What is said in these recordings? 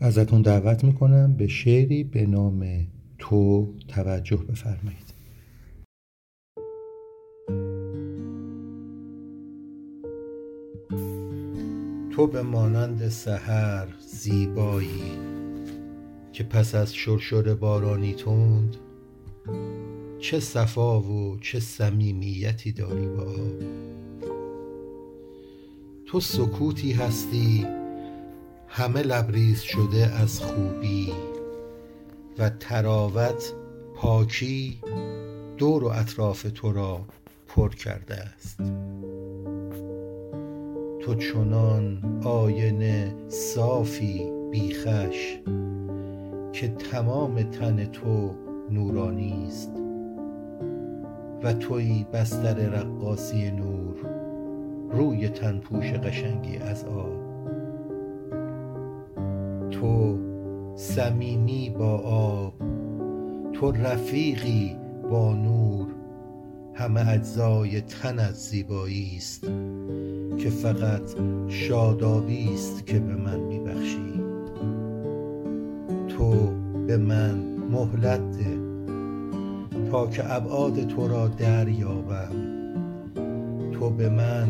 ازتون دعوت می‌کنم به شعری به نام تو توجه بفرمایید. تو به مانند سحر زیبایی که پس از شرشر بارانی تند چه صفا و چه صمیمیتی داری با آب تو سکوتی هستی همه لبریز شده از خوبی و تراوت پاکی دور و اطراف تو را پر کرده است. تو چنان آینه صافی بیخش که تمام تن تو نورانی است و توی بستر رقاصی نور روی تنپوش قشنگی از آب تو صمیمی با آب تو رفیقی با نور. همه اجزای تن زیبایی است که فقط شادابی است که به من میبخشی. تو به من مهلت ده تا که ابعاد تو را دریابم. تو به من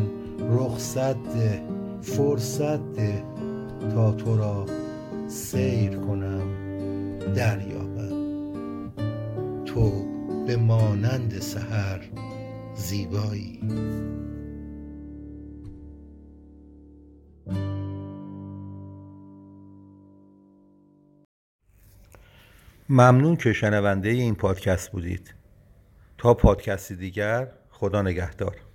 رخصت ده فرصت ده تا تو را سیر کنم دریابم. تو به مانند سحر زیبایی. ممنون که شنونده این پادکست بودید. تا پادکستی دیگر خدا نگهدار.